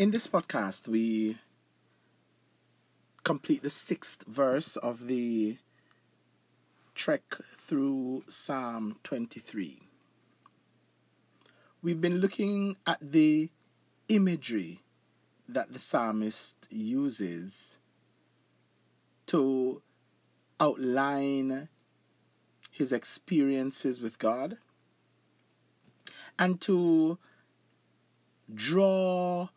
In this podcast, we complete the sixth verse of the trek through Psalm 23. We've been looking at the imagery that the psalmist uses to outline his experiences with God and to draw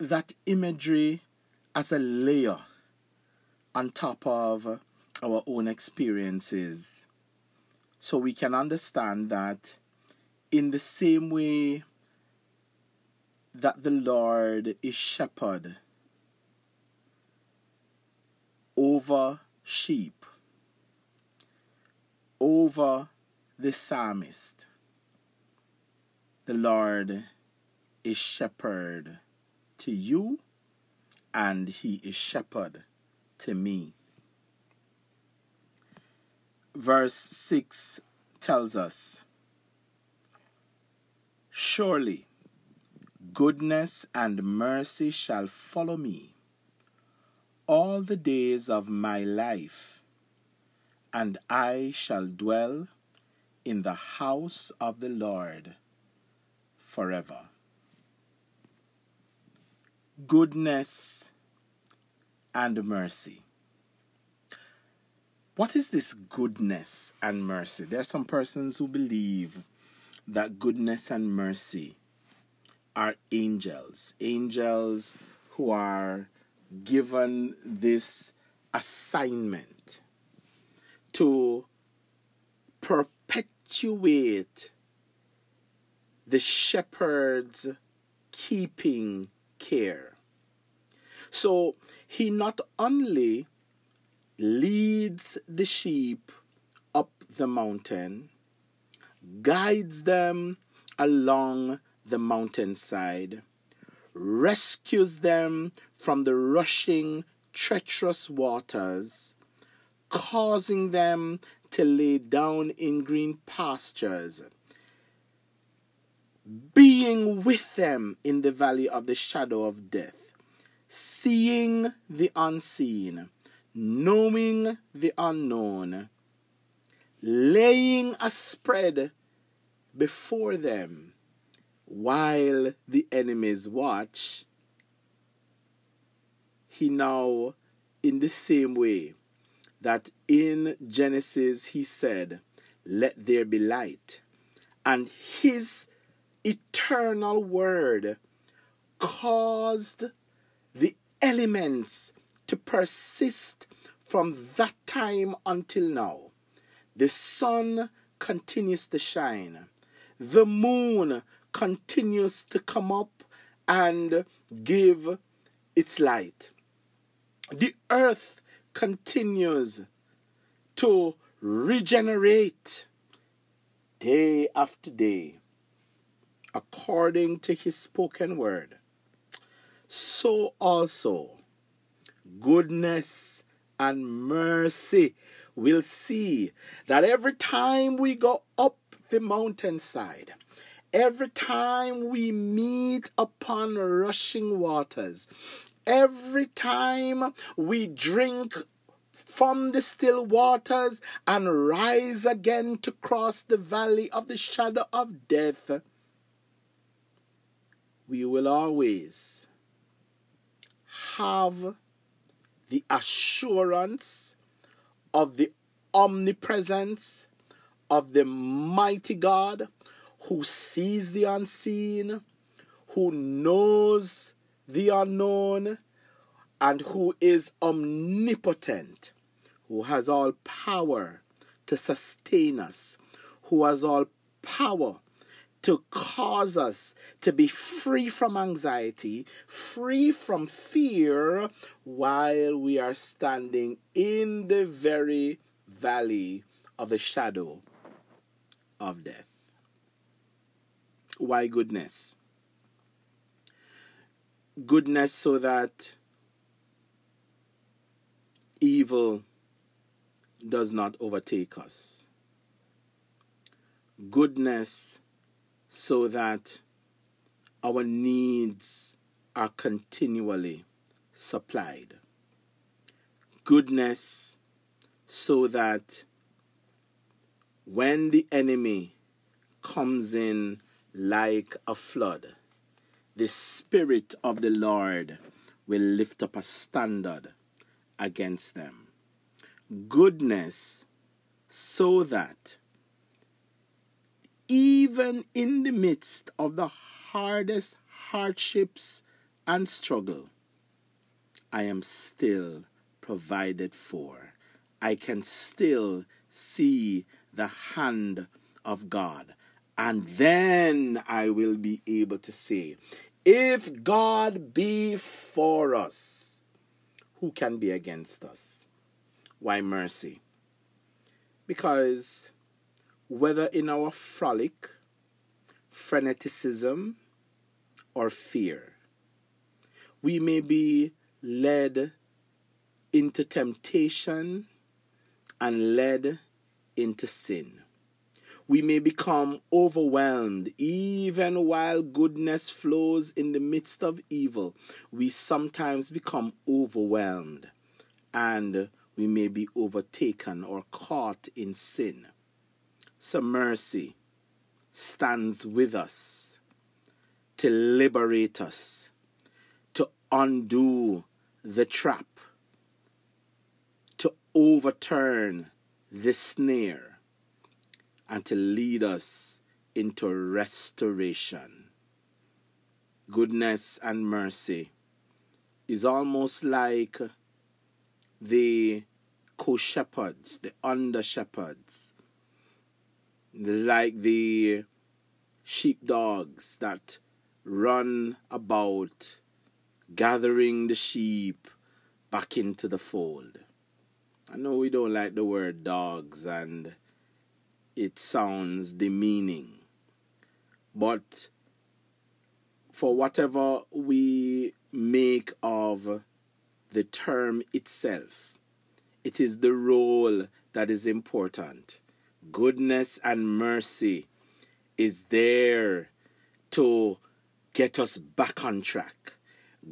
that imagery as a layer on top of our own experiences. So we can understand that in the same way that the Lord is shepherd over sheep, over the psalmist, the Lord is shepherd to you, and he is shepherd to me. Verse 6 tells us Surely goodness and mercy shall follow me all the days of my life, and I shall dwell in the house of the Lord forever goodness and mercy. What is this goodness and mercy? There are some persons who believe that goodness and mercy are angels, angels who are given this assignment to perpetuate the shepherd's keeping care. So he not only leads the sheep up the mountain, guides them along the mountainside, rescues them from the rushing, treacherous waters, causing them to lay down in green pastures being with them in the valley of the shadow of death, seeing the unseen, knowing the unknown, laying a spread before them while the enemies watch. He now, in the same way that in Genesis he said, Let there be light, and his eternal word caused elements to persist from that time until now. The sun continues to shine. The moon continues to come up and give its light. The earth continues to regenerate day after day according to his spoken word, so also goodness and mercy will see that every time we go up the mountainside, every time we meet upon rushing waters, every time we drink from the still waters and rise again to cross the valley of the shadow of death, we will always have the assurance of the omnipresence of the mighty God who sees the unseen, who knows the unknown, and who is omnipotent, who has all power to sustain us, who has all power to cause us to be free from anxiety, free from fear, while we are standing in the very valley of the shadow of death. Why goodness? Goodness so that evil does not overtake us. Goodness so that our needs are continually supplied. Goodness, so that when the enemy comes in like a flood, the Spirit of the Lord will lift up a standard against them. Goodness, so that even in the midst of the hardest hardships and struggle, I am still provided for. I can still see the hand of God. And then I will be able to say, if God be for us, who can be against us? Why mercy? Because whether in our frolic, freneticism, or fear, we may be led into temptation and led into sin we may become overwhelmed even while goodness flows in the midst of evil. We sometimes become overwhelmed and we may be overtaken or caught in sin. So, mercy stands with us to liberate us, to undo the trap, to overturn the snare and to lead us into restoration. Goodness and mercy is almost like the co shepherds, the under shepherds, like the sheepdogs that run about gathering the sheep back into the fold. I know we don't like the word dogs and it sounds demeaning. But for whatever we make of the term itself, it is the role that is important. Goodness and mercy is there to get us back on track.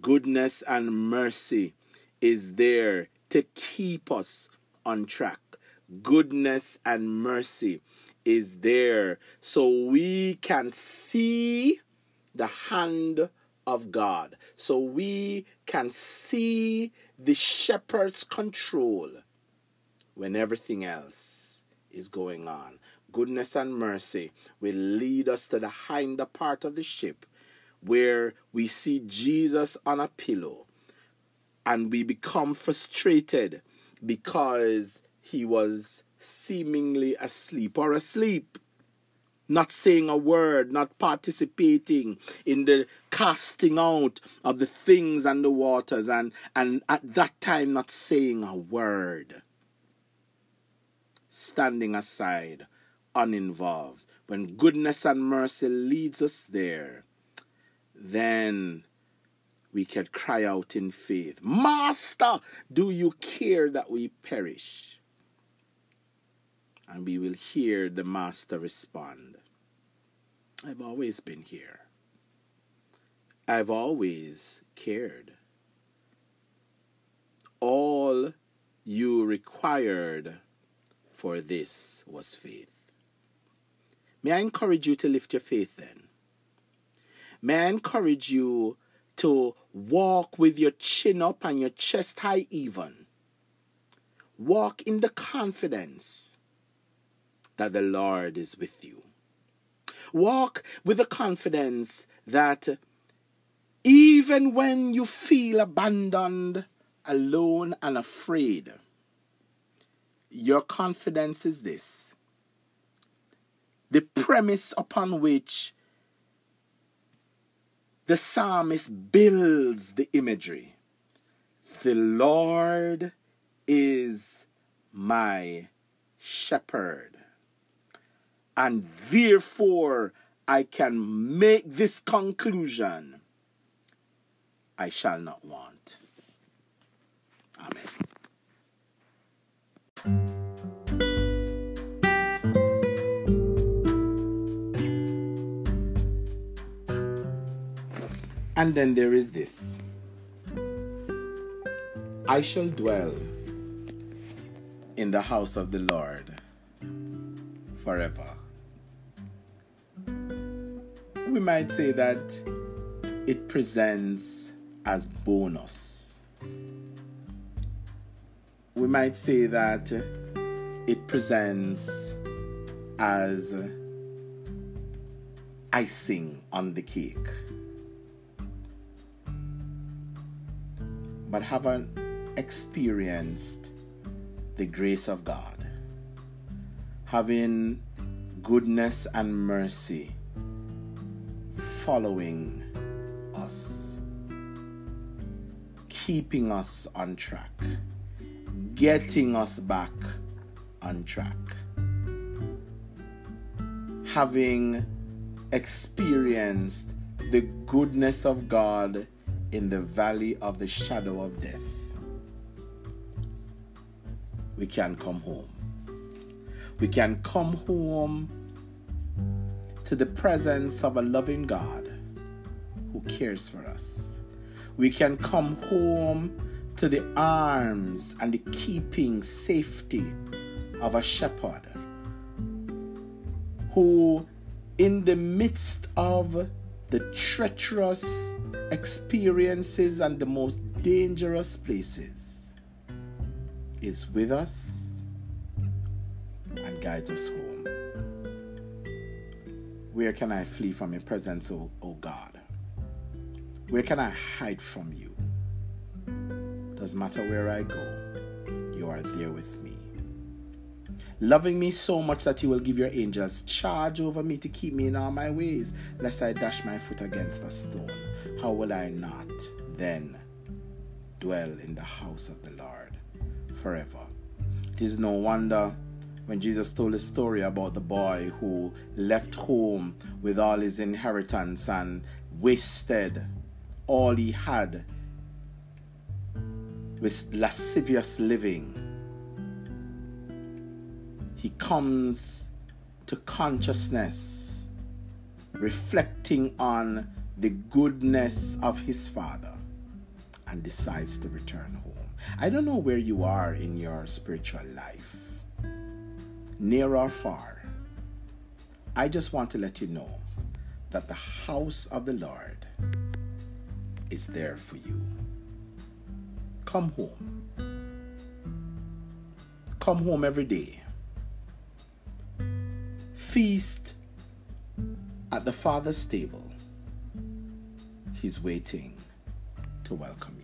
Goodness and mercy is there to keep us on track. Goodness and mercy is there so we can see the hand of God, so we can see the shepherd's control when everything else is going on. Goodness and mercy will lead us to the hinder part of the ship where we see Jesus on a pillow and we become frustrated because he was seemingly asleep or asleep, not saying a word, not participating in the casting out of the things and the waters, and, and at that time not saying a word, standing aside, uninvolved. When goodness and mercy leads us there, then we can cry out in faith, Master, do you care that we perish? and we will hear the Master respond I've always been here. I've always cared. All you required for this was faith. May I encourage you to lift your faith then? May I encourage you to walk with your chin up and your chest high, even? Walk in the confidence that the Lord is with you. Walk with the confidence that even when you feel abandoned, alone, and afraid, your confidence is this the premise upon which the psalmist builds the imagery. The Lord is my shepherd and therefore I can make this conclusion I shall not want. Amen. And then there is this I shall dwell in the house of the Lord forever. We might say that it presents as bonus. We might say that it presents as icing on the cake. But haven't experienced the grace of God, having goodness and mercy following us, keeping us on track, getting us back on track, having experienced the goodness of God in the valley of the shadow of death, we can come home. We can come home to the presence of a loving God who cares for us. We can come home to the arms and the keeping safety of a shepherd who, in the midst of the treacherous experiences and the most dangerous places, is with us and guides us home. Where can I flee from your presence, O, God? Where can I hide from you? Doesn't matter where I go, you are there with me. Loving me so much that you will give your angels charge over me to keep me in all my ways, lest I dash my foot against a stone. How will I not then dwell in the house of the Lord forever? It is no wonder when Jesus told a story about the boy who left home with all his inheritance and wasted all he had with lascivious living. He comes to consciousness, reflecting on the goodness of his father, and decides to return home. I don't know where you are in your spiritual life near or far, I just want to let you know that the house of the Lord is there for you. Come home. Come home every day. Feast at the Father's table. He's waiting to welcome.